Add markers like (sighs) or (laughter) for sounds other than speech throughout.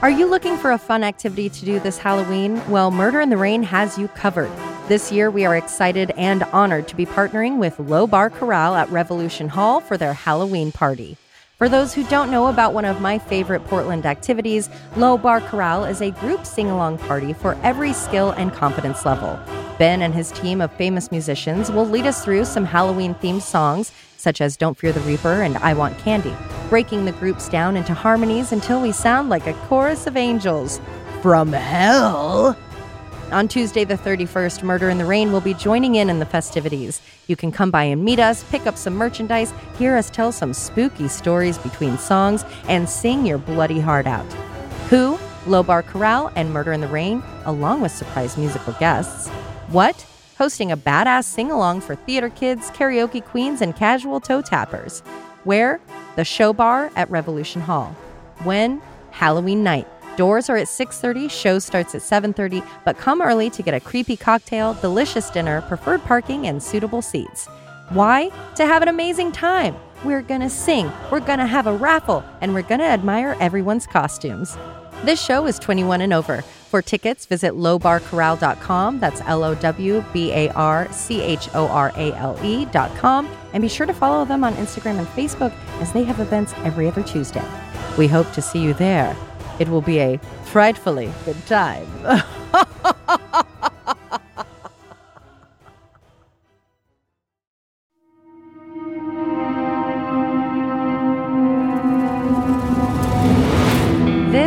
Are you looking for a fun activity to do this Halloween? Well, Murder in the Rain has you covered. This year, we are excited and honored to be partnering with Low Bar Chorale at Revolution Hall for their Halloween party. For those who don't know about one of my favorite Portland activities, Low Bar Chorale is a group sing along party for every skill and competence level. Ben and his team of famous musicians will lead us through some Halloween themed songs, such as Don't Fear the Reaper and I Want Candy, breaking the groups down into harmonies until we sound like a chorus of angels. From hell! On Tuesday, the 31st, Murder in the Rain will be joining in in the festivities. You can come by and meet us, pick up some merchandise, hear us tell some spooky stories between songs, and sing your bloody heart out. Who? Low Bar Chorale and Murder in the Rain, along with surprise musical guests. What? Hosting a badass sing along for theater kids, karaoke queens, and casual toe tappers. Where? The Show Bar at Revolution Hall. When? Halloween night. Doors are at 6:30, show starts at 7:30, but come early to get a creepy cocktail, delicious dinner, preferred parking and suitable seats. Why? To have an amazing time. We're going to sing, we're going to have a raffle, and we're going to admire everyone's costumes. This show is 21 and over. For tickets, visit lowbarchorale.com. That's L O W B A R C H O R A L E.com. And be sure to follow them on Instagram and Facebook as they have events every other Tuesday. We hope to see you there. It will be a frightfully good time. (laughs)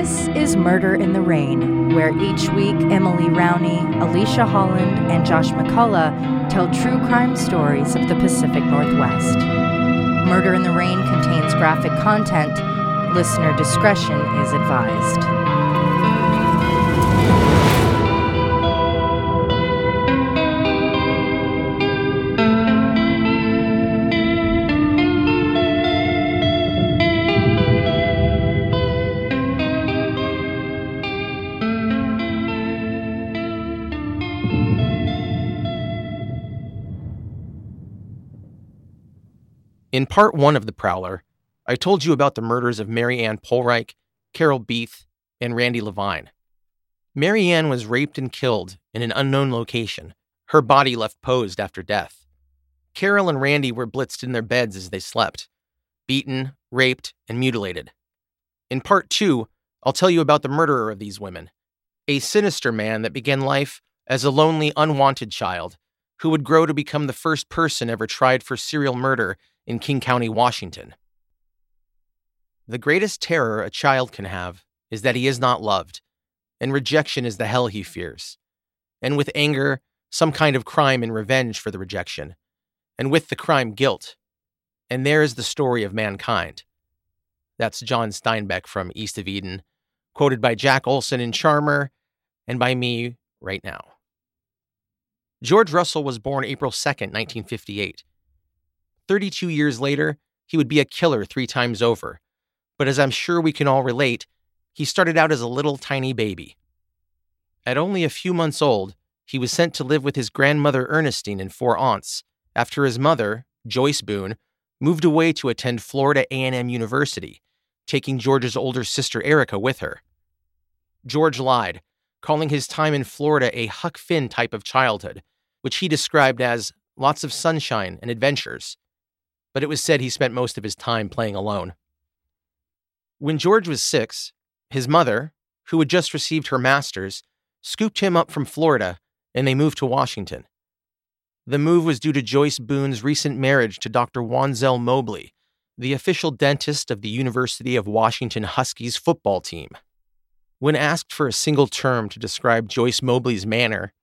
This is Murder in Rowney, Alicia Holland, and Josh McCullough tell true crime stories of the Pacific Northwest. Murder in the Rain contains graphic content. Listener discretion is advised. Part one of The Prowler, I told you about the murders of Mary Anne Pohlreich, Carol Beethe, and Randi Levine. Mary Anne was raped and killed in an unknown location, her body left posed after death. Carol and Randi were blitzed in their beds as they slept, beaten, raped, and mutilated. In part two, I'll tell you about the murderer of these women, a sinister man that began life as a lonely, unwanted child who would grow to become the first person ever tried for serial murder in King County, Washington. The greatest terror a child can have is that he is not loved, and rejection is the hell he fears. And with anger, some kind of crime and revenge for the rejection, and with the crime, guilt. And there is the story of mankind. That's John Steinbeck from East of Eden, quoted by Jack Olsen in Charmer, and by me right now. George Russell was born April 2nd, 1958. 32 years later, he would be a killer three times over. But as I'm sure we can all relate, he started out as a little tiny baby. At only a few months old, he was sent to live with his grandmother Ernestine and four aunts after his mother, Joyce Boone, moved away to attend Florida A&M University, taking George's older sister Erica with her. George lied, calling his time in Florida a Huck Finn type of childhood, which he described as lots of sunshine and adventures but it was said he spent most of his time playing alone. When George was six, his mother, who had just received her master's, scooped him up from Florida and they moved to Washington. The move was due to Joyce Boone's recent marriage to Dr. Wanzel Mobley, the official dentist of the University of Washington Huskies football team. When asked for a single term to describe Joyce Mobley's manner,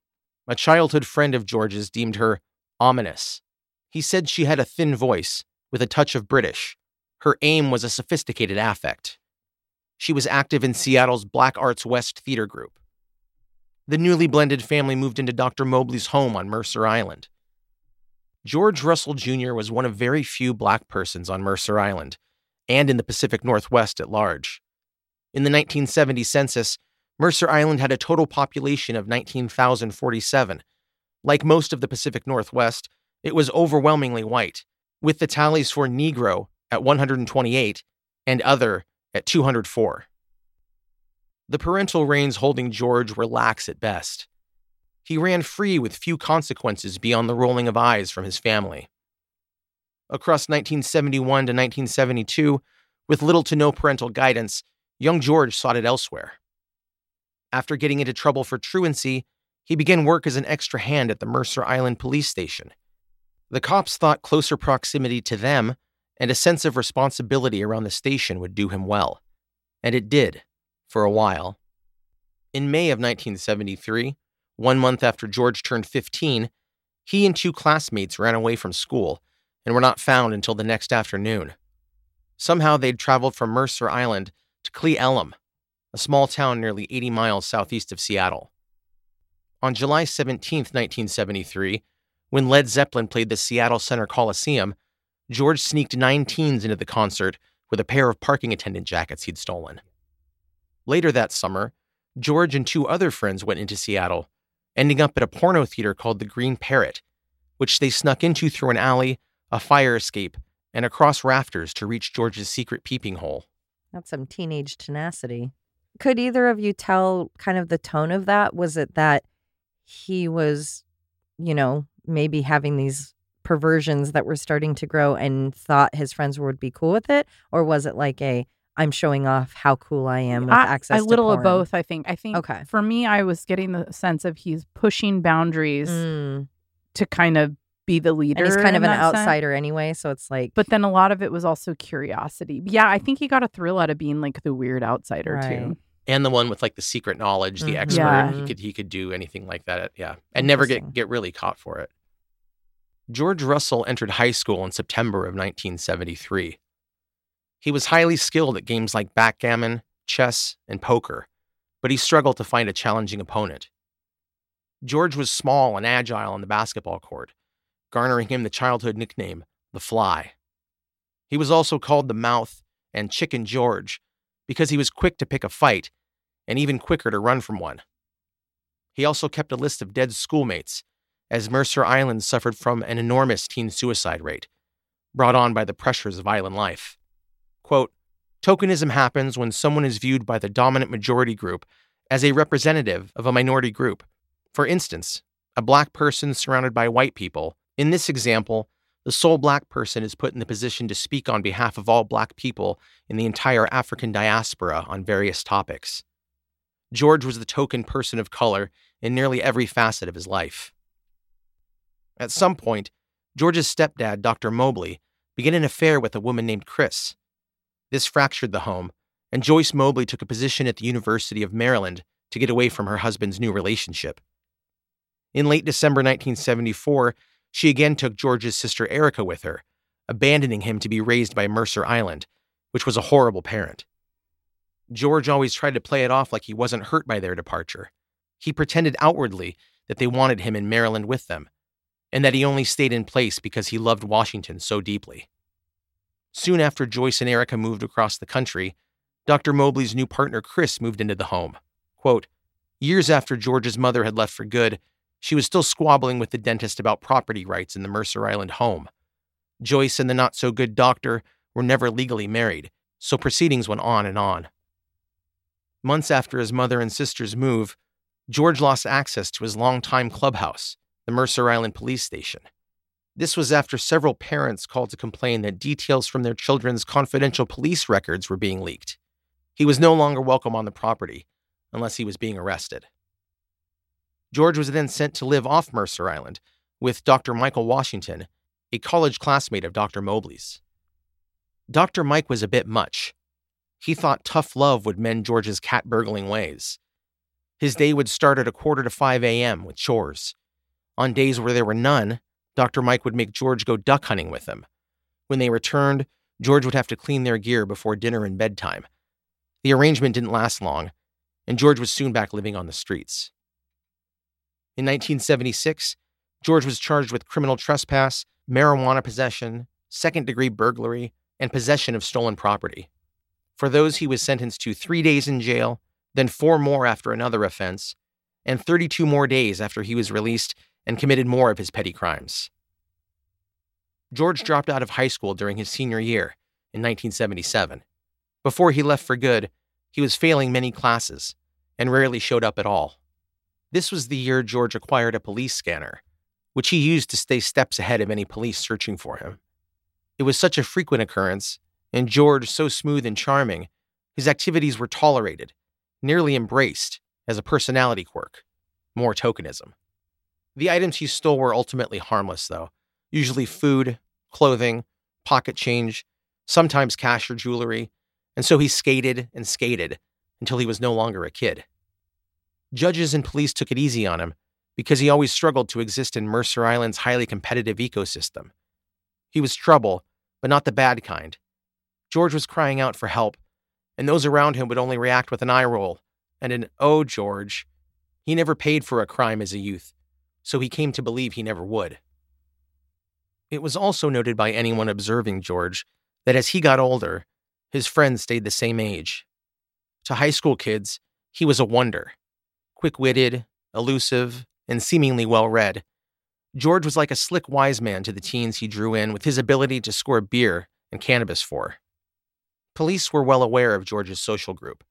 a childhood friend of George's deemed her ominous. He said she had a thin voice, with a touch of British. Her aim was a sophisticated affect. She was active in Seattle's Black Arts West theater group. The newly blended family moved into Dr. Mobley's home on Mercer Island. George Russell Jr. was one of very few black persons on Mercer Island and in the Pacific Northwest at large. In the 1970 census, Mercer Island had a total population of 19,047. Like most of the Pacific Northwest, it was overwhelmingly white, with the tallies for Negro at 128 and other at 204. The parental reins holding George were lax at best. He ran free with few consequences beyond the rolling of eyes from his family. Across 1971 to 1972, with little to no parental guidance, young George sought it elsewhere. After getting into trouble for truancy, he began work as an extra hand at the Mercer Island police station. The cops thought closer proximity to them and a sense of responsibility around the station would do him well. And it did, for a while. In May of 1973, one month after George turned 15, he and two classmates ran away from school and were not found until the next afternoon. Somehow they'd traveled from Mercer Island to Cle Elum, a small town nearly 80 miles southeast of Seattle. On July 17, 1973, when Led Zeppelin played the Seattle Center Coliseum, George sneaked nine teens into the concert with a pair of parking attendant jackets he'd stolen. Later that summer, George and two other friends went into Seattle, ending up at a porno theater called the Green Parrot, which they snuck into through an alley, a fire escape, and across rafters to reach George's secret peeping hole. That's some teenage tenacity. Could either of you tell kind of the tone of that? Was it that he was, you know, maybe having these perversions that were starting to grow and thought his friends would be cool with it? Or was it like a, I'm showing off how cool I am with I, access a little to of both, I think. I think Okay. for me, I was getting the sense of he's pushing boundaries Mm. to kind of be the leader. And he's kind of an that sense. outsider anyway, so it's like But then a lot of it was also curiosity. Yeah, I think he got a thrill out of being like the weird outsider Right. too. And the one with like the secret knowledge, the Mhm. expert, Yeah. he could he could do anything like that, yeah, and never get get really caught for it. George Russell entered high school in September of 1973. He was highly skilled at games like backgammon, chess, and poker, but he struggled to find a challenging opponent. George was small and agile on the basketball court, garnering him the childhood nickname, the Fly. He was also called the Mouth and Chicken George because he was quick to pick a fight and even quicker to run from one. He also kept a list of dead schoolmates, as Mercer Island suffered from an enormous teen suicide rate, brought on by the pressures of island life. Quote, Tokenism happens when someone is viewed by the dominant majority group as a representative of a minority group. For instance, a black person surrounded by white people. In this example, the sole black person is put in the position to speak on behalf of all black people in the entire African diaspora on various topics. George was the token person of color in nearly every facet of his life. At some point, George's stepdad, Dr. Mobley, began an affair with a woman named Chris. This fractured the home, and Joyce Mobley took a position at the University of Maryland to get away from her husband's new relationship. In late December 1974, she again took George's sister Erica with her, abandoning him to be raised by Mercer Island, which was a horrible parent. George always tried to play it off like he wasn't hurt by their departure. He pretended outwardly that they wanted him in Maryland with them, and that he only stayed in place because he loved Washington so deeply. Soon after Joyce and Erica moved across the country, Dr. Mobley's new partner Chris moved into the home. Quote, Years after George's mother had left for good, she was still squabbling with the dentist about property rights in the Mercer Island home. Joyce and the not so good doctor were never legally married, so proceedings went on and on. Months after his mother and sister's move, George lost access to his longtime clubhouse, the Mercer Island Police Station. This was after several parents called to complain that details from their children's confidential police records were being leaked. He was no longer welcome on the property, unless he was being arrested. George was then sent to live off Mercer Island with Dr. Michael Washington, a college classmate of Dr. Mobley's. Dr. Mike was a bit much. He thought tough love would mend George's cat burgling ways. His day would start at a quarter to 5 a.m. with chores. On days where there were none, Dr. Mike would make George go duck hunting with him. When they returned, George would have to clean their gear before dinner and bedtime. The arrangement didn't last long, and George was soon back living on the streets. In 1976, George was charged with criminal trespass, marijuana possession, second degree burglary, and possession of stolen property. For those, he was sentenced to three days in jail, then four more after another offense, and 32 more days after he was released and committed more of his petty crimes. George dropped out of high school during his senior year in 1977. Before he left for good, He was failing many classes and rarely showed up at all. This was the year George acquired a police scanner, which he used to stay steps ahead of any police searching for him. It was such a frequent occurrence, and George so smooth and charming, his activities were tolerated, nearly embraced, as a personality quirk, more tokenism. The items he stole were ultimately harmless, though, usually food, clothing, pocket change, sometimes cash or jewelry, and so he skated and skated until he was no longer a kid. Judges and police took it easy on him because he always struggled to exist in Mercer Island's highly competitive ecosystem. He was trouble, but not the bad kind. George was crying out for help, and those around him would only react with an eye roll and an, oh, George. He never paid for a crime as a youth, so he came to believe he never would. It was also noted by anyone observing George that as he got older, his friends stayed the same age. To high school kids, he was a wonder quick witted, elusive, and seemingly well read. George was like a slick wise man to the teens he drew in with his ability to score beer and cannabis for. Police were well aware of George's social group.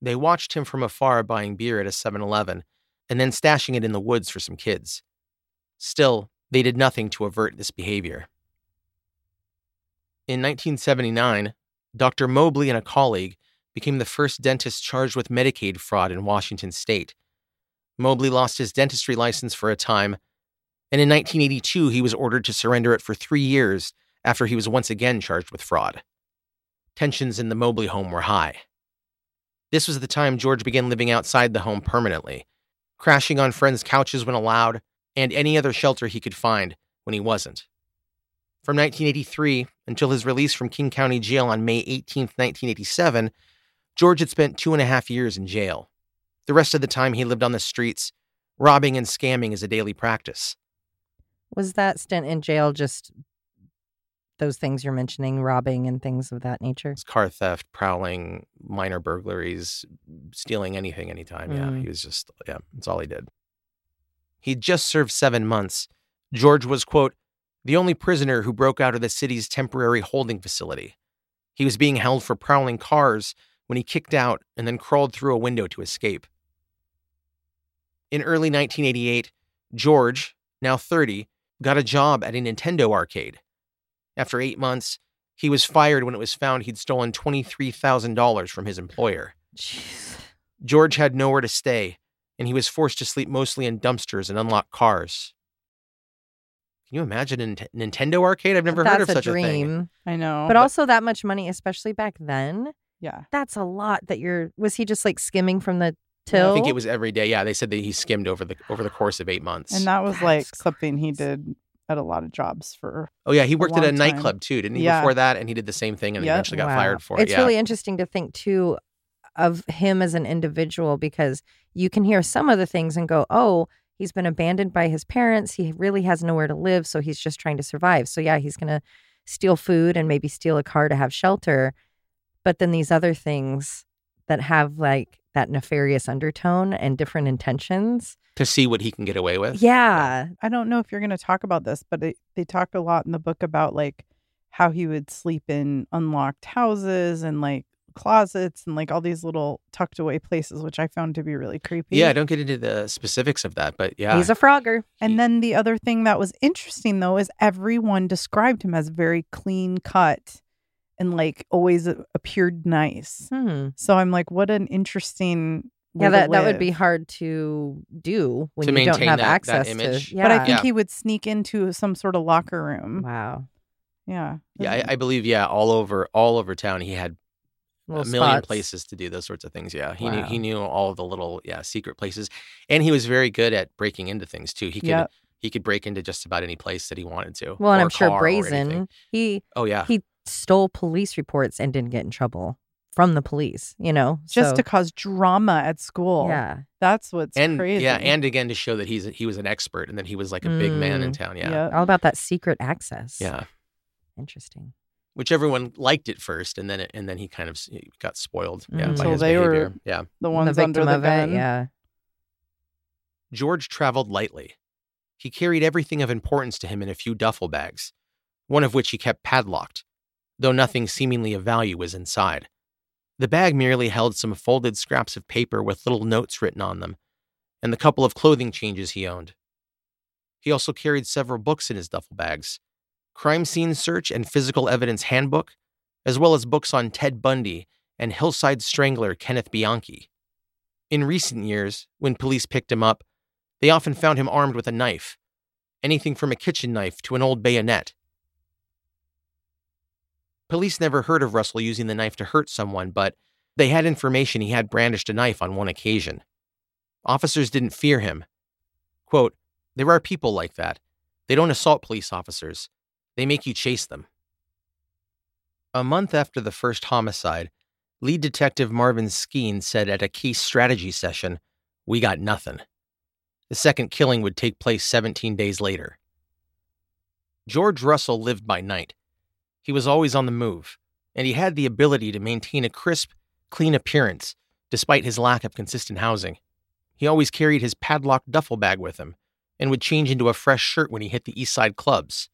They watched him from afar buying beer at a 7 Eleven and then stashing it in the woods for some kids. Still, they did nothing to avert this behavior. In 1979, Dr. Mobley and a colleague became the first dentist charged with Medicaid fraud in Washington state. Mobley lost his dentistry license for a time, and in 1982 he was ordered to surrender it for three years after he was once again charged with fraud. Tensions in the Mobley home were high. This was the time George began living outside the home permanently, crashing on friends' couches when allowed, and any other shelter he could find when he wasn't. From 1983 until his release from King County Jail on May 18, 1987, George had spent two and a half years in jail. The rest of the time he lived on the streets, robbing and scamming as a daily practice. Was that stint in jail just those things you're mentioning, robbing and things of that nature? It's car theft, prowling, minor burglaries, stealing anything, anytime. Yeah, Mm. he was just, yeah, that's all he did. He'd just served seven months. George was, quote, the only prisoner who broke out of the city's temporary holding facility. He was being held for prowling cars when he kicked out and then crawled through a window to escape. In early 1988, George, now 30, got a job at a Nintendo arcade. After eight months, he was fired when it was found he'd stolen $23,000 from his employer. Jeez. George had nowhere to stay, and he was forced to sleep mostly in dumpsters and unlocked cars. Can you imagine a Nintendo arcade? I've never That's heard of a such a thing. dream. I know. But also that much money, especially back then, yeah. that's a lot that you're was he just like skimming from the till? I think it was every day. Yeah, they said that he skimmed over the over the course of eight months. And that was like That's something he did at a lot of jobs for. oh yeah, he worked at a long time. nightclub too, didn't he? Yeah. Before that, and he did the same thing, and Yep. eventually got Wow. fired for it. It's yeah. really interesting to think too of him as an individual because you can hear some of the things and go, "Oh, he's been abandoned by his parents. He really has nowhere to live, so he's just trying to survive." So yeah, he's going to steal food and maybe steal a car to have shelter. But then these other things that have like that nefarious undertone and different intentions. to see what he can get away with. Yeah. I don't know if you're going to talk about this, but it, they talk a lot in the book about like how he would sleep in unlocked houses and like closets and like all these little tucked away places, which I found to be really creepy. Yeah, I don't get into the specifics of that, but yeah, He's a frogger. And then the other thing that was interesting though is everyone described him as very clean cut and like always appeared nice. Hmm. So I'm like, what an interesting. Yeah, way to that, that would be hard to do when To you don't maintain have that- that access image. to. Yeah. But I think Yeah. he would sneak into some sort of locker room. wow. Yeah. yeah, I, I believe yeah, all over all over town, he had Little a million spots. places to do those sorts of things. Yeah, he knew he knew all the little yeah secret places, and he was very good at breaking into things too. He could Yep. he could break into just about any place that he wanted to. Well, and I'm sure car or anything. brazen. He Oh yeah, he stole police reports and didn't get in trouble from the police. You know, Just So, to cause drama at school. yeah. That's what's and crazy. yeah, and again to show that he's he was an expert and that he was like a big man in Mm. town. Yeah, Yep. All about that secret access. yeah. Interesting. Which everyone liked at first, and then it, and then he kind of got spoiled. Yeah, Mm. by Until his they were- behavior. Yeah. the ones the under the of gun. it. Yeah. George traveled lightly. He carried everything of importance to him in a few duffel bags, one of which he kept padlocked, though nothing seemingly of value was inside. The bag merely held some folded scraps of paper with little notes written on them, and the couple of clothing changes he owned. He also carried several books in his duffel bags Crime Scene Search and Physical Evidence Handbook, as well as books on Ted Bundy and Hillside Strangler Kenneth Bianchi. In recent years, when police picked him up, they often found him armed with a knife, anything from a kitchen knife to an old bayonet. Police never heard of Russell using the knife to hurt someone, but they had information he had brandished a knife on one occasion. Officers didn't fear him. Quote, There are people like that. They don't assault police officers, they make you chase them. A month after the first homicide, lead detective Marvin Skeen said at a case strategy session, We got nothing. The second killing would take place 17 days later. George Russell lived by night. He was always on the move, and he had the ability to maintain a crisp, clean appearance despite his lack of consistent housing. He always carried his padlocked duffel bag with him and would change into a fresh shirt when he hit the East Side clubs.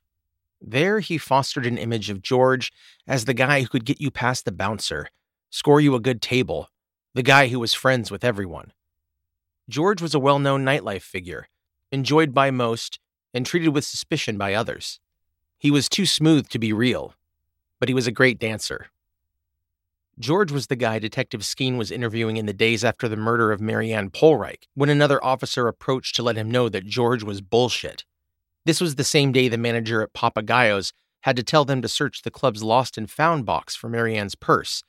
There, he fostered an image of George as the guy who could get you past the bouncer, score you a good table, the guy who was friends with everyone. George was a well known nightlife figure, enjoyed by most and treated with suspicion by others. He was too smooth to be real, but he was a great dancer. George was the guy Detective Skeen was interviewing in the days after the murder of Mary Anne Pohlreich when another officer approached to let him know that George was bullshit. This was the same day the manager at Papagayos had to tell them to search the club's lost and found box for Mary Anne's purse,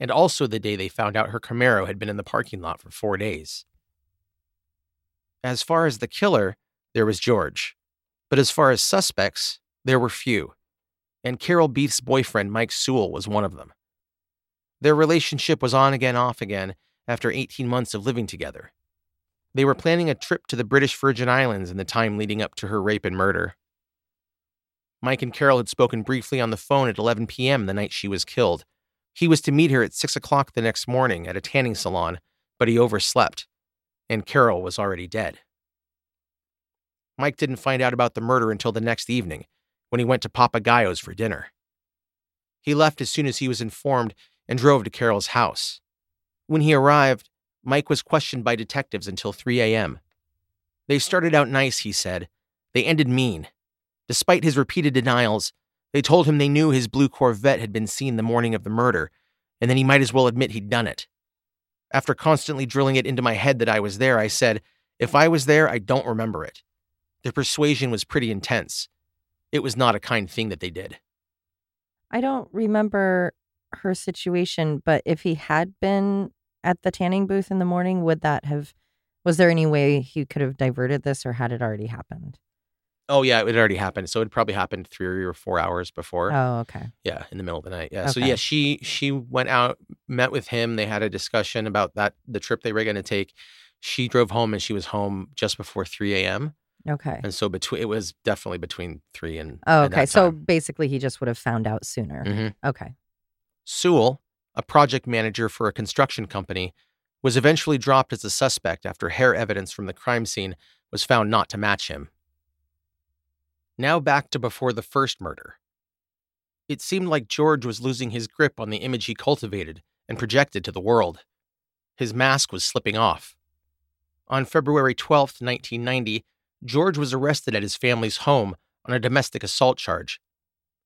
and also the day they found out her Camaro had been in the parking lot for four days. As far as the killer, there was George. But as far as suspects, there were few and Carol Beethe's boyfriend, Mike Sewell, was one of them. Their relationship was on again, off again after 18 months of living together. They were planning a trip to the British Virgin Islands in the time leading up to her rape and murder. Mike and Carol had spoken briefly on the phone at 11 p.m. the night she was killed. He was to meet her at 6 o'clock the next morning at a tanning salon, but he overslept, and Carol was already dead. Mike didn't find out about the murder until the next evening, when he went to Papagayos for dinner. He left as soon as he was informed and drove to Carol's house. When he arrived, Mike was questioned by detectives until 3 a.m. They started out nice, he said. They ended mean. Despite his repeated denials, they told him they knew his blue Corvette had been seen the morning of the murder, and then he might as well admit he'd done it. After constantly drilling it into my head that I was there, I said, If I was there, I don't remember it. Their persuasion was pretty intense it was not a kind thing that they did. I don't remember her situation, but if he had been at the tanning booth in the morning, would that have was there any way he could have diverted this or had it already happened? Oh yeah, it had already happened. So it probably happened three or four hours before. Oh, okay. Yeah, in the middle of the night. Yeah. Okay. So yeah, she she went out, met with him. They had a discussion about that the trip they were going to take. She drove home and she was home just before three a.m. Okay. And so between it was definitely between three and oh, okay. So basically, he just would have found out sooner. Mm-hmm. Okay. Sewell, a project manager for a construction company, was eventually dropped as a suspect after hair evidence from the crime scene was found not to match him. Now back to before the first murder. It seemed like George was losing his grip on the image he cultivated and projected to the world. His mask was slipping off. On February 12, 1990, George was arrested at his family's home on a domestic assault charge.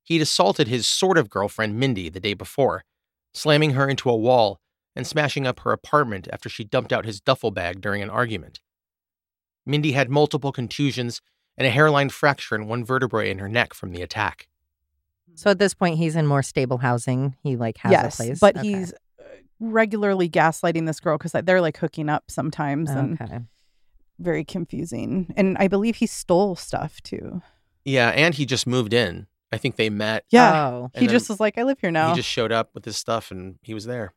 He'd assaulted his sort of girlfriend, Mindy, the day before, slamming her into a wall and smashing up her apartment after she dumped out his duffel bag during an argument. Mindy had multiple contusions and a hairline fracture in one vertebrae in her neck from the attack. So at this point, he's in more stable housing. He like has yes, a place, but Okay. he's uh, regularly gaslighting this girl because they're like hooking up sometimes and okay. Very confusing. And I believe he stole stuff too. Yeah, and he just moved in. I think they met. Yeah, Oh. he just was like, "I live here now." He just showed up with his stuff and he was there.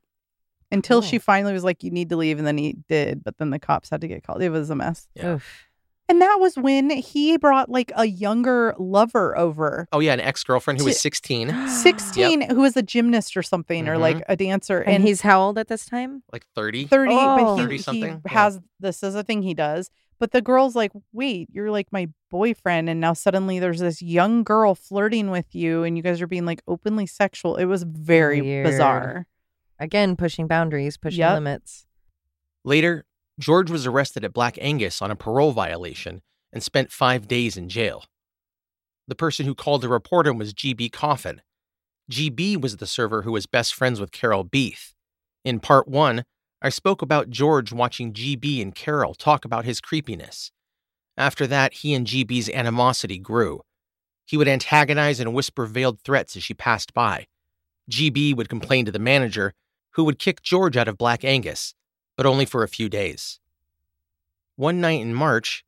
Until Cool. she oh. finally was like, "You need to leave," and then he did. But then the cops had to get called. It was a mess. Yeah. Oof. And that was when he brought like a younger lover over. Oh yeah, an ex-girlfriend who was Ti- 16, (gasps) 16 who was a gymnast or something or like mm-hmm. a dancer And, he's how old at this time? like 30. 30 Oh. but he, 30 he something, yeah. has this is a thing he does but the girl's like wait you're like my boyfriend and now suddenly there's this young girl flirting with you and you guys are being like openly sexual it was very Weird. bizarre Again, pushing boundaries, pushing Yep. limits. Later, George was arrested at Black Angus on a parole violation and spent five days in jail. The person who called to report him was GB Coffin. GB was the server who was best friends with Carol Beethe. In part one, I spoke about George watching GB and Carol talk about his creepiness. After that, he and GB's animosity grew. He would antagonize and whisper veiled threats as she passed by. GB would complain to the manager, who would kick George out of Black Angus, but only for a few days. One night in March,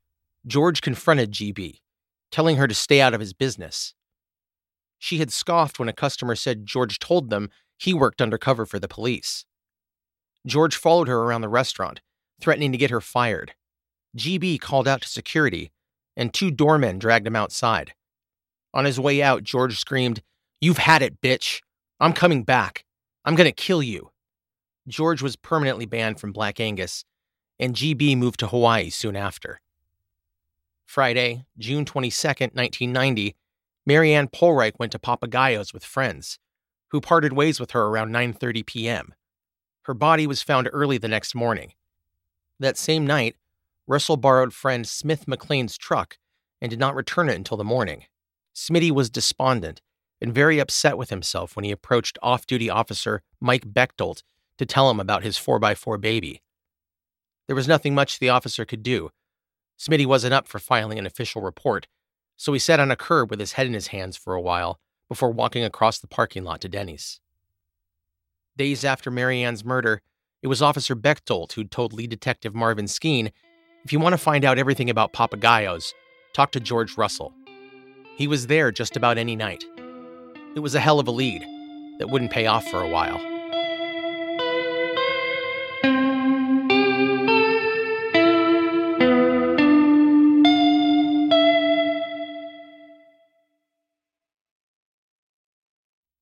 George confronted GB, telling her to stay out of his business. She had scoffed when a customer said George told them he worked undercover for the police. George followed her around the restaurant, threatening to get her fired. GB called out to security, and two doormen dragged him outside. On his way out, George screamed, You've had it, bitch. I'm coming back. I'm going to kill you. George was permanently banned from Black Angus, and GB moved to Hawaii soon after. Friday, June 22, 1990, Mary Anne Pohlreich went to Papagayos with friends, who parted ways with her around 9:30 p.m. Her body was found early the next morning. That same night, Russell borrowed friend Smith McLean's truck and did not return it until the morning. Smitty was despondent and very upset with himself when he approached off duty officer Mike Bechtold to tell him about his 4x4 baby. There was nothing much the officer could do. Smitty wasn't up for filing an official report, so he sat on a curb with his head in his hands for a while before walking across the parking lot to Denny's. Days after Mary Anne's murder, it was Officer Bechtold who told lead detective Marvin Skeen if you want to find out everything about Papagayos, talk to George Russell. He was there just about any night. It was a hell of a lead that wouldn't pay off for a while.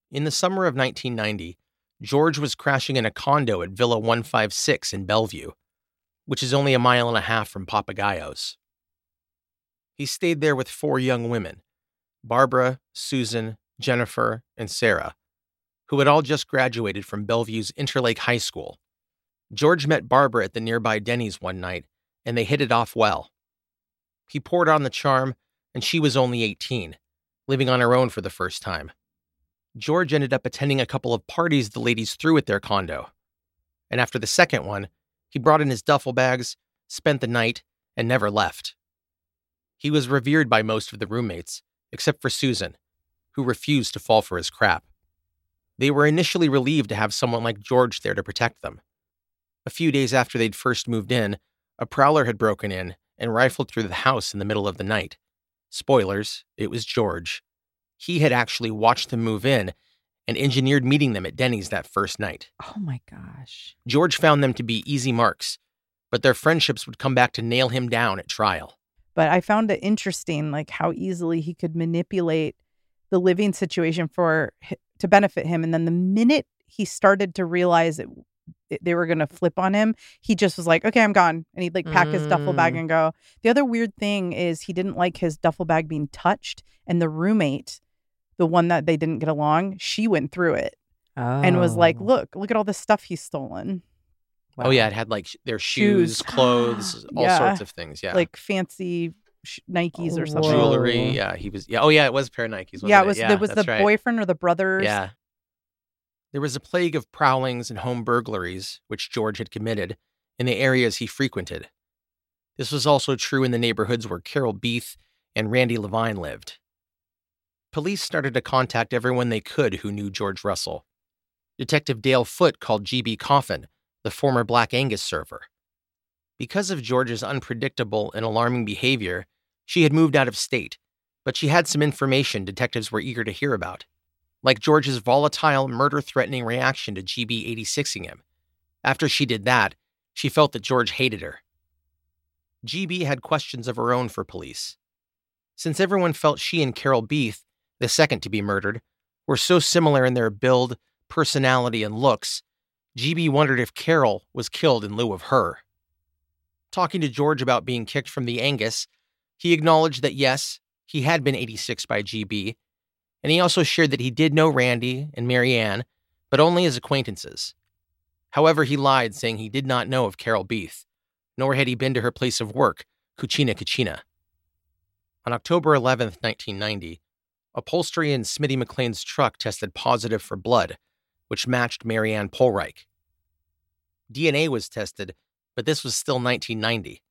In the summer of 1990, George was crashing in a condo at Villa 156 in Bellevue, which is only a mile and a half from Papagayos. He stayed there with four young women Barbara, Susan, Jennifer, and Sarah, who had all just graduated from Bellevue's Interlake High School. George met Barbara at the nearby Denny's one night, and they hit it off well. He poured on the charm, and she was only 18, living on her own for the first time. George ended up attending a couple of parties the ladies threw at their condo. And after the second one, he brought in his duffel bags, spent the night, and never left. He was revered by most of the roommates, except for Susan, who refused to fall for his crap. They were initially relieved to have someone like George there to protect them. A few days after they'd first moved in, a prowler had broken in and rifled through the house in the middle of the night. Spoilers, it was George. He had actually watched them move in and engineered meeting them at Denny's that first night. Oh my gosh. George found them to be easy marks, but their friendships would come back to nail him down at trial. But I found it interesting, like how easily he could manipulate the living situation for to benefit him. And then the minute he started to realize it, they were going to flip on him, he just was like, "Okay, I'm gone," and he'd like pack his duffel bag Mm. and go. The other weird thing is he didn't like his duffel bag being touched, and the roommate, the one that they didn't get along, she went through it Oh. and was like, oh. "Look, look at all the stuff he's stolen." Oh yeah, it had like their shoes, Shoes. (gasps) clothes, all Yeah. sorts of things. Yeah, like fancy sh- Nikes or Oh, something. whoa. jewelry. Yeah, he was. Yeah, oh yeah, it was a pair of Nikes. Wasn't yeah, it was Yeah, it was the right. boyfriend or the brothers. Yeah. There was a plague of prowlings and home burglaries, which George had committed, in the areas he frequented. This was also true in the neighborhoods where Carol Beethe and Randi Levine lived. Police started to contact everyone they could who knew George Russell. Detective Dale Foote called GB Coffin, the former Black Angus server. Because of George's unpredictable and alarming behavior, she had moved out of state, but she had some information detectives were eager to hear about like George's volatile, murder threatening reaction to GB 86ing him. After she did that, she felt that George hated her. GB had questions of her own for police. Since everyone felt she and Carol Beethe, the second to be murdered, were so similar in their build, personality, and looks, GB wondered if Carol was killed in lieu of her. Talking to George about being kicked from the Angus, he acknowledged that yes, he had been 86 by GB, and he also shared that he did know Randi and Mary Anne, but only as acquaintances. However, he lied, saying he did not know of Carol Beethe, nor had he been to her place of work, Cucina Cucina. On October 11, 1990, upholstery in Smitty McLean's truck tested positive for blood, which matched Mary Anne Pohlreich. DNA was tested, but this was still 1990.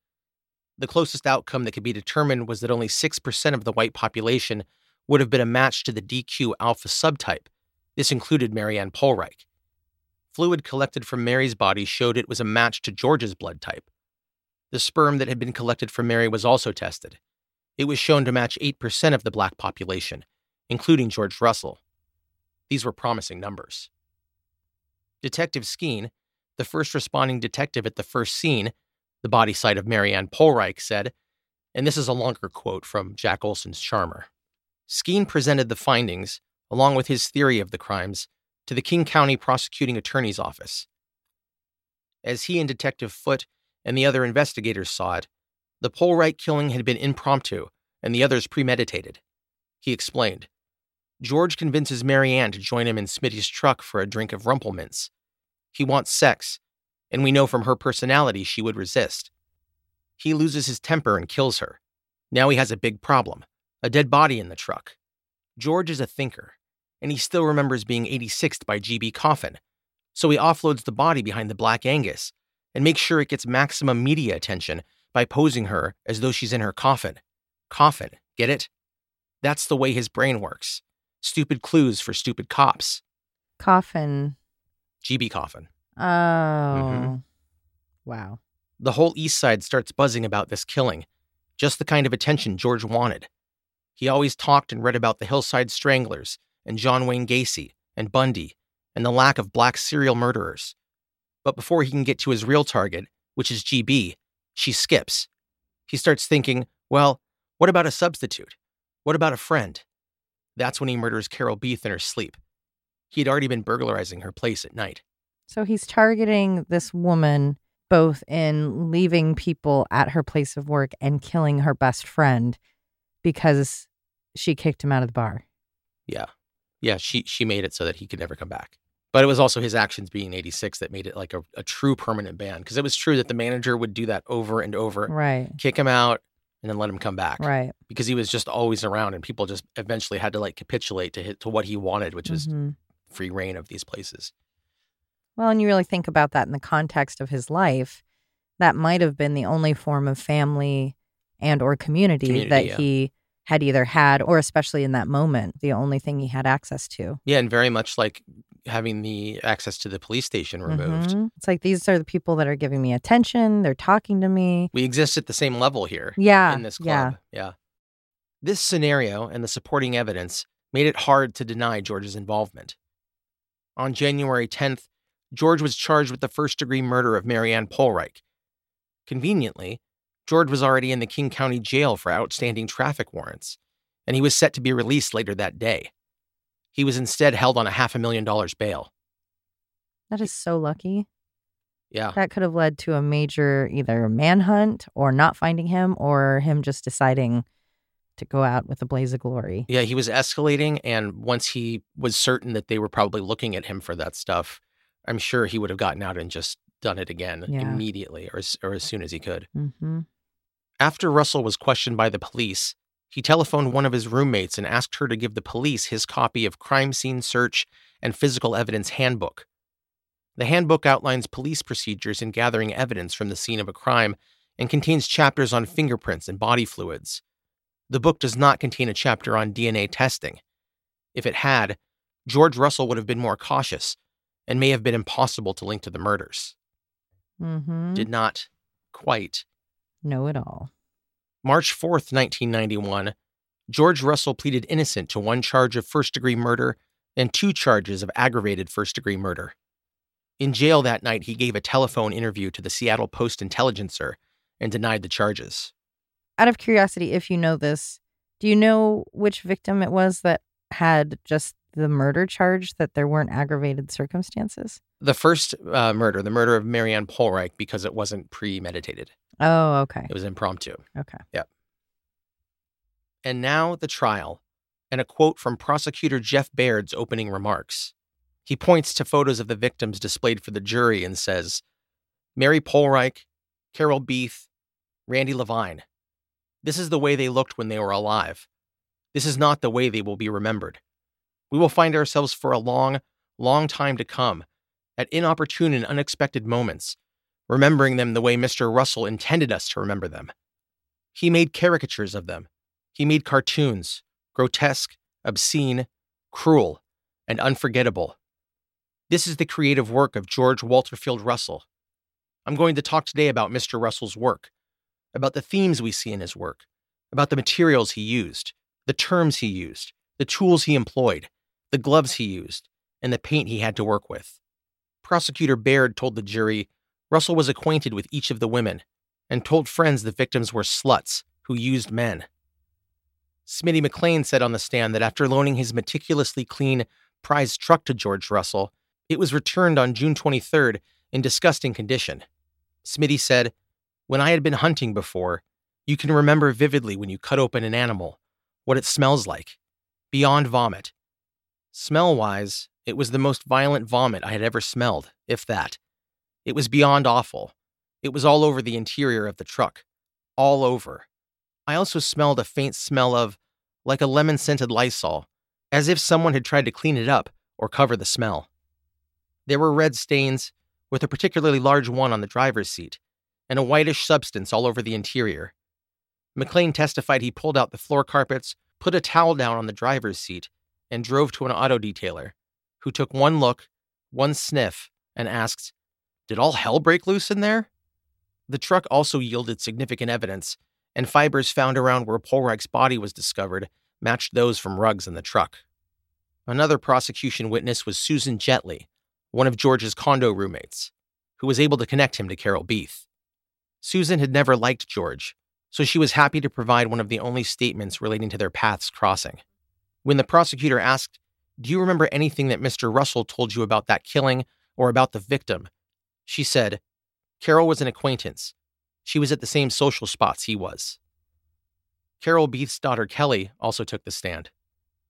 The closest outcome that could be determined was that only 6% of the white population would have been a match to the DQ alpha subtype. This included Mary Anne Pohlreich. Fluid collected from Mary's body showed it was a match to George's blood type. The sperm that had been collected from Mary was also tested. It was shown to match 8% of the black population, including George Russell. These were promising numbers. Detective Skeen, the first responding detective at the first scene, the body site of Mary Anne Pohlreich, said, and this is a longer quote from Jack Olsen's Charmer. Skeen presented the findings, along with his theory of the crimes, to the King County Prosecuting Attorney's Office. As he and Detective Foote and the other investigators saw it, the Pohlreich killing had been impromptu and the others premeditated. He explained. George convinces Mary Anne to join him in Smitty's truck for a drink of Rumple Minze. He wants sex, and we know from her personality she would resist. He loses his temper and kills her. Now he has a big problem a dead body in the truck. George is a thinker, and he still remembers being 86th by GB Coffin, so he offloads the body behind the Black Angus and makes sure it gets maximum media attention by posing her as though she's in her coffin. Coffin, get it? That's the way his brain works. Stupid clues for stupid cops. Coffin. GB Coffin. Oh. Mm-hmm. Wow. The whole East Side starts buzzing about this killing. Just the kind of attention George wanted. He always talked and read about the Hillside Stranglers and John Wayne Gacy and Bundy and the lack of black serial murderers. But before he can get to his real target, which is GB, she skips. He starts thinking, well, what about a substitute? What about a friend? That's when he murders Carol Beethe in her sleep. He had already been burglarizing her place at night. So he's targeting this woman both in leaving people at her place of work and killing her best friend because she kicked him out of the bar. Yeah. Yeah, she she made it so that he could never come back. But it was also his actions being 86 that made it like a, a true permanent ban. Because it was true that the manager would do that over and over. Right. Kick him out and then let him come back. Right. Because he was just always around and people just eventually had to like capitulate to hit to what he wanted, which was mm-hmm. free reign of these places. Well, and you really think about that in the context of his life, that might have been the only form of family and or community, community that yeah. he had either had or especially in that moment, the only thing he had access to. Yeah, and very much like having the access to the police station removed. Mm-hmm. It's like these are the people that are giving me attention, they're talking to me. We exist at the same level here. Yeah. In this club. Yeah. yeah. This scenario and the supporting evidence made it hard to deny George's involvement. On January 10th, George was charged with the first degree murder of Mary Anne Pohlreich. Conveniently, George was already in the King County Jail for outstanding traffic warrants, and he was set to be released later that day. He was instead held on a half a million dollars bail. That is so lucky. Yeah. That could have led to a major either manhunt or not finding him or him just deciding to go out with a blaze of glory. Yeah, he was escalating. And once he was certain that they were probably looking at him for that stuff, I'm sure he would have gotten out and just done it again yeah. immediately or, or as soon as he could. Mm-hmm. After Russell was questioned by the police, he telephoned one of his roommates and asked her to give the police his copy of Crime Scene Search and Physical Evidence Handbook. The handbook outlines police procedures in gathering evidence from the scene of a crime and contains chapters on fingerprints and body fluids. The book does not contain a chapter on DNA testing. If it had, George Russell would have been more cautious and may have been impossible to link to the murders. Mm-hmm. Did not quite know it all. March 4th, 1991, George Russell pleaded innocent to one charge of first degree murder and two charges of aggravated first degree murder. In jail that night, he gave a telephone interview to the Seattle Post Intelligencer and denied the charges. Out of curiosity, if you know this, do you know which victim it was that had just the murder charge that there weren't aggravated circumstances? The first uh, murder, the murder of Mary Anne Pohlreich, because it wasn't premeditated. Oh, okay. It was impromptu. Okay. Yep. And now the trial, and a quote from prosecutor Jeff Baird's opening remarks. He points to photos of the victims displayed for the jury and says, Mary Pohlreich, Carol Beethe, Randi Levine. This is the way they looked when they were alive. This is not the way they will be remembered. We will find ourselves for a long, long time to come, at inopportune and unexpected moments, remembering them the way Mr. Russell intended us to remember them. He made caricatures of them. He made cartoons, grotesque, obscene, cruel, and unforgettable. This is the creative work of George Waterfield Russell. I'm going to talk today about Mr. Russell's work, about the themes we see in his work, about the materials he used, the terms he used, the tools he employed, the gloves he used, and the paint he had to work with. Prosecutor Baird told the jury Russell was acquainted with each of the women and told friends the victims were sluts who used men. Smitty McLean said on the stand that after loaning his meticulously clean prize truck to George Russell, it was returned on June 23rd in disgusting condition. Smitty said, When I had been hunting before, you can remember vividly when you cut open an animal, what it smells like. Beyond vomit. Smell wise, it was the most violent vomit I had ever smelled, if that. It was beyond awful. It was all over the interior of the truck. All over. I also smelled a faint smell of, like a lemon scented Lysol, as if someone had tried to clean it up or cover the smell. There were red stains, with a particularly large one on the driver's seat, and a whitish substance all over the interior. McLean testified he pulled out the floor carpets, put a towel down on the driver's seat, and drove to an auto detailer, who took one look, one sniff, and asked, Did all hell break loose in there? The truck also yielded significant evidence, and fibers found around where Pohlreich's body was discovered matched those from rugs in the truck. Another prosecution witness was Susan Jetley, one of George's condo roommates, who was able to connect him to Carol Beethe. Susan had never liked George, so she was happy to provide one of the only statements relating to their paths crossing. When the prosecutor asked, Do you remember anything that Mr. Russell told you about that killing or about the victim? She said, Carol was an acquaintance. She was at the same social spots he was. Carol Beethe's daughter Kelly also took the stand.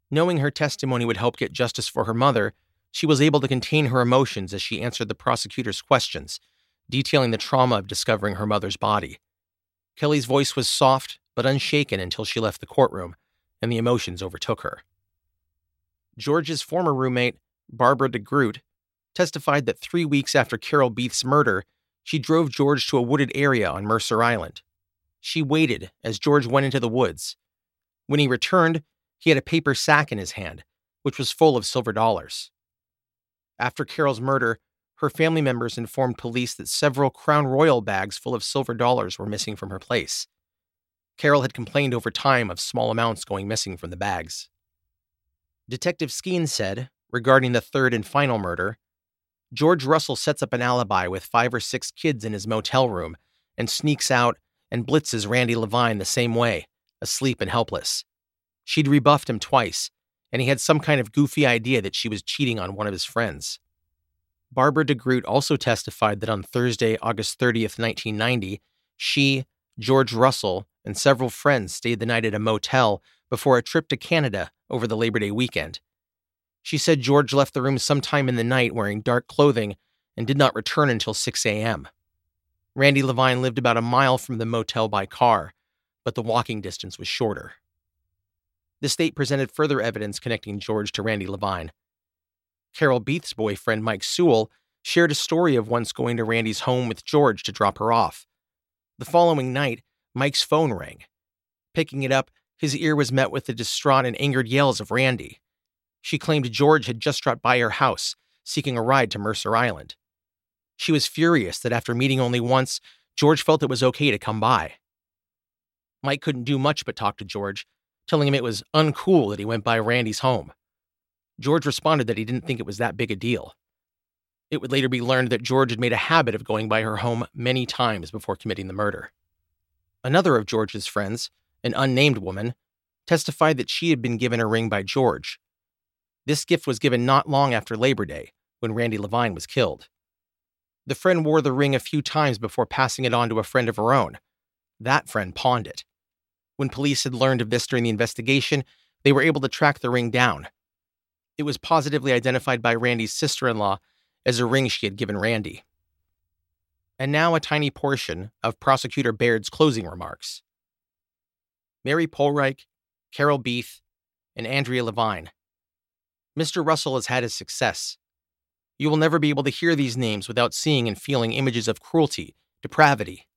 Knowing her testimony would help get justice for her mother, she was able to contain her emotions as she answered the prosecutor's questions, detailing the trauma of discovering her mother's body. Kelly's voice was soft but unshaken until she left the courtroom, and the emotions overtook her. George's former roommate, Barbara DeGroot, testified that three weeks after Carol Beethe's murder, she drove George to a wooded area on Mercer Island. She waited as George went into the woods. When he returned, he had a paper sack in his hand, which was full of silver dollars. After Carol's murder, her family members informed police that several Crown Royal bags full of silver dollars were missing from her place. Carol had complained over time of small amounts going missing from the bags. Detective Skeen said, regarding the third and final murder, George Russell sets up an alibi with five or six kids in his motel room and sneaks out and blitzes Randi Levine the same way, asleep and helpless. She'd rebuffed him twice, and he had some kind of goofy idea that she was cheating on one of his friends. Barbara DeGroot also testified that on Thursday, August 30th, 1990, she, George Russell, and several friends stayed the night at a motel before a trip to Canada over the Labor Day weekend. She said George left the room sometime in the night wearing dark clothing and did not return until 6 a.m. Randi Levine lived about a mile from the motel by car, but the walking distance was shorter. The state presented further evidence connecting George to Randi Levine. Carol Beethe's boyfriend, Mike Sewell, shared a story of once going to Randi's home with George to drop her off. The following night, Mike's phone rang. Picking it up, his ear was met with the distraught and angered yells of Randi. She claimed George had just dropped by her house, seeking a ride to Mercer Island. She was furious that after meeting only once, George felt it was okay to come by. Mike couldn't do much but talk to George, telling him it was uncool that he went by Randi's home. George responded that he didn't think it was that big a deal. It would later be learned that George had made a habit of going by her home many times before committing the murder. Another of George's friends, an unnamed woman, testified that she had been given a ring by George. This gift was given not long after Labor Day, when Randi Levine was killed. The friend wore the ring a few times before passing it on to a friend of her own. That friend pawned it. When police had learned of this during the investigation, they were able to track the ring down. It was positively identified by Randi's sister in law as a ring she had given Randi. And now a tiny portion of Prosecutor Baird's closing remarks. Mary Pohlreich, Carol Beethe, and Andrea Levine. Mr. Russell has had his success. You will never be able to hear these names without seeing and feeling images of cruelty, depravity.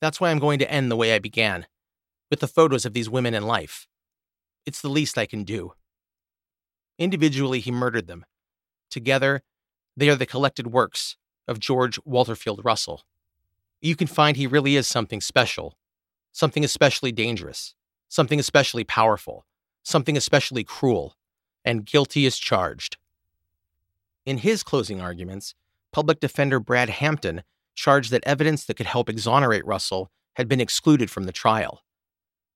That's why I'm going to end the way I began, with the photos of these women in life. It's the least I can do. Individually, he murdered them. Together, they are the collected works of George Waterfield Russell. You can find he really is something special, something especially dangerous, something especially powerful, something especially cruel, and guilty as charged. In his closing arguments, public defender Brad Hampton charged that evidence that could help exonerate Russell had been excluded from the trial.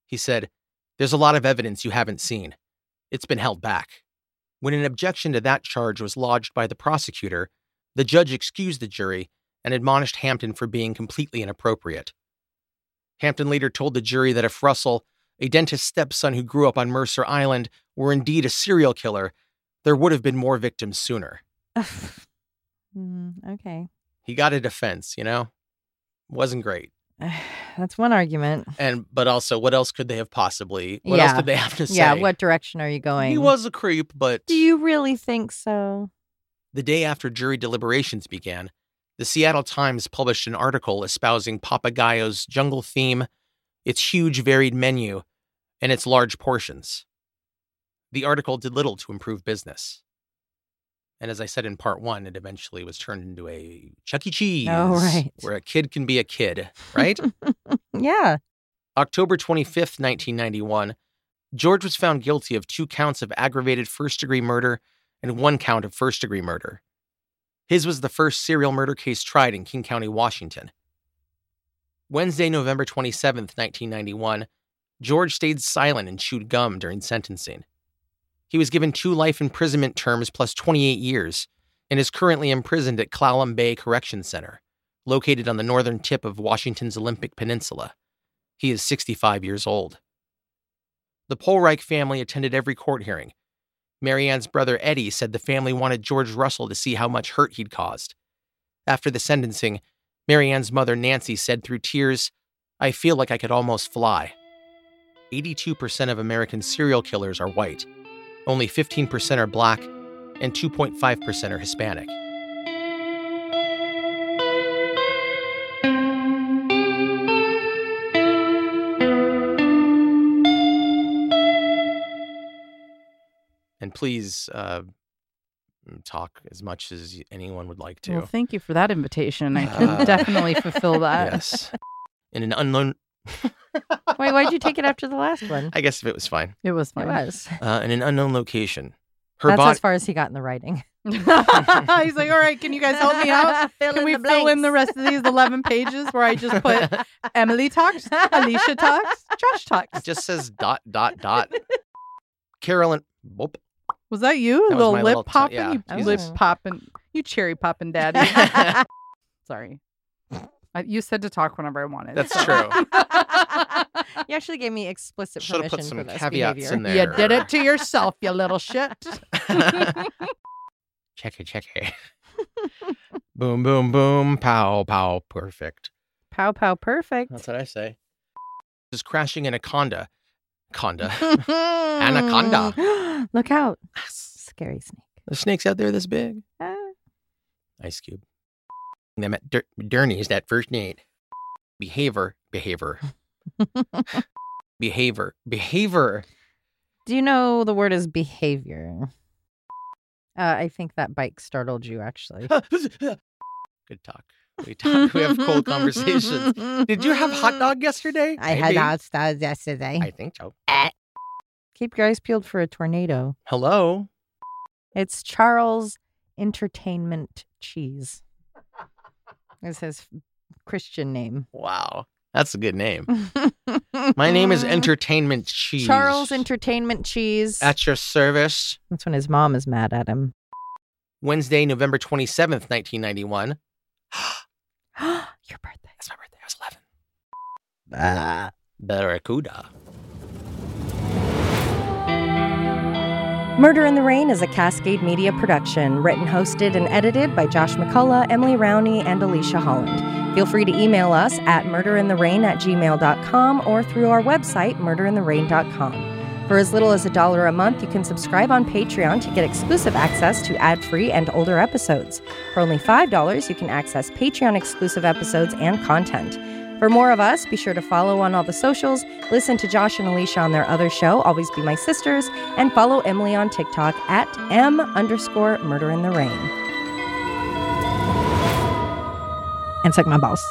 He said, There's a lot of evidence you haven't seen. It's been held back. When an objection to that charge was lodged by the prosecutor, the judge excused the jury and admonished Hampton for being completely inappropriate. Hampton later told the jury that if Russell, a dentist's stepson who grew up on Mercer Island, were indeed a serial killer, there would have been more victims sooner. (laughs) Mm, okay. He got a defense, you know? Wasn't great. (sighs) That's one argument. And but also what else could they have possibly what else Yeah. did they have to say? Yeah, what direction are you going? he was a creep, but Do you really think so? The day after jury deliberations began, the Seattle Times published an article espousing Papagayo's jungle theme, its huge varied menu, and its large portions. The article did little to improve business. And as I said in part one, it eventually was turned into a Chuck E. Oh, Cheese, Oh, right. where a kid can be a kid, (laughs) right? Yeah. October 25th, 1991, George was found guilty of two counts of aggravated first degree murder and one count of first degree murder. His was the first serial murder case tried in King County, Washington. Wednesday, November 27th, 1991, George stayed silent and chewed gum during sentencing. He was given two life imprisonment terms plus 28 years and is currently imprisoned at Clallam Bay Correction Center, located on the northern tip of Washington's Olympic Peninsula. He is 65 years old. The Pohlreich family attended every court hearing. Mary Anne's brother Eddie said the family wanted George Russell to see how much hurt he'd caused. After the sentencing, Mary Anne's mother Nancy said through tears, I feel like I could almost fly. 82% of American serial killers are white, only 15% are black, and 2.5% are Hispanic. And please uh, talk as much as anyone would like to. Well, thank you for that invitation. I Uh, can definitely fulfill that. yes. In an unknown. (laughs) Wait, why'd you take it after the last one? I guess if it was fine. It was It fine. was. Uh, in an unknown location. Her That's body. as far as he got in the writing. (laughs) (laughs) He's like, all right, can you guys help me out? Fill Can we the fill in the rest of these 11 pages where I just put (laughs) Emily talks, Alicia talks, Josh talks? It just says dot dot dot. Carolyn. Whoop. Was that you? That was little my lip little t- popping? yeah, you Jesus. lip popping. You cherry popping daddy. Sorry. I, you said to talk whenever I wanted. That's so- true. You actually gave me explicit Should have permission put some for this caveats behavior. in there. You did it to yourself, you little shit. (laughs) (laughs) check it, check it. boom, boom, boom. Pow, pow. Perfect. Pow pow perfect. That's what I say. Is crashing in a conda. Conda. (laughs) Anaconda. (gasps) Look out. Scary snake. The snake's out there this big. Ah. Ice Cube. Them at Dur- Derny's that first date. Behavior. Behavior. (laughs) behavior. Behavior. Do you know the word is behavior? Uh, I think that bike startled you, actually. (laughs) Good talk. We talk. We have cold conversations. Did you have hot dog yesterday? I had Maybe. hot dogs yesterday. I think so. Keep your eyes peeled for a tornado. Hello. It's Charles Entertainment Cheese. It's his Christian name. Wow. That's a good name. (laughs) My name is Entertainment Cheese. Charles Entertainment Cheese. At your service. That's when his mom is mad at him. Wednesday, November 27th, 1991. (gasps) Your birthday. That's my birthday. I was 11. Ah, Barracuda. Murder in the Rain is a Cascade Media production, written, hosted, and edited by Josh McCullough, Emily Rowney, and Alicia Holland. Feel free to email us at murderintherain at gmail.com or through our website, murderintherain.com. For as little as a dollar a month, you can subscribe on Patreon to get exclusive access to ad free and older episodes. For only $5, you can access Patreon exclusive episodes and content. For more of us, be sure to follow on all the socials, listen to Josh and Alicia on their other show, Always Be My Sisters, and follow Emily on TikTok at M underscore murder in the rain. And suck my balls.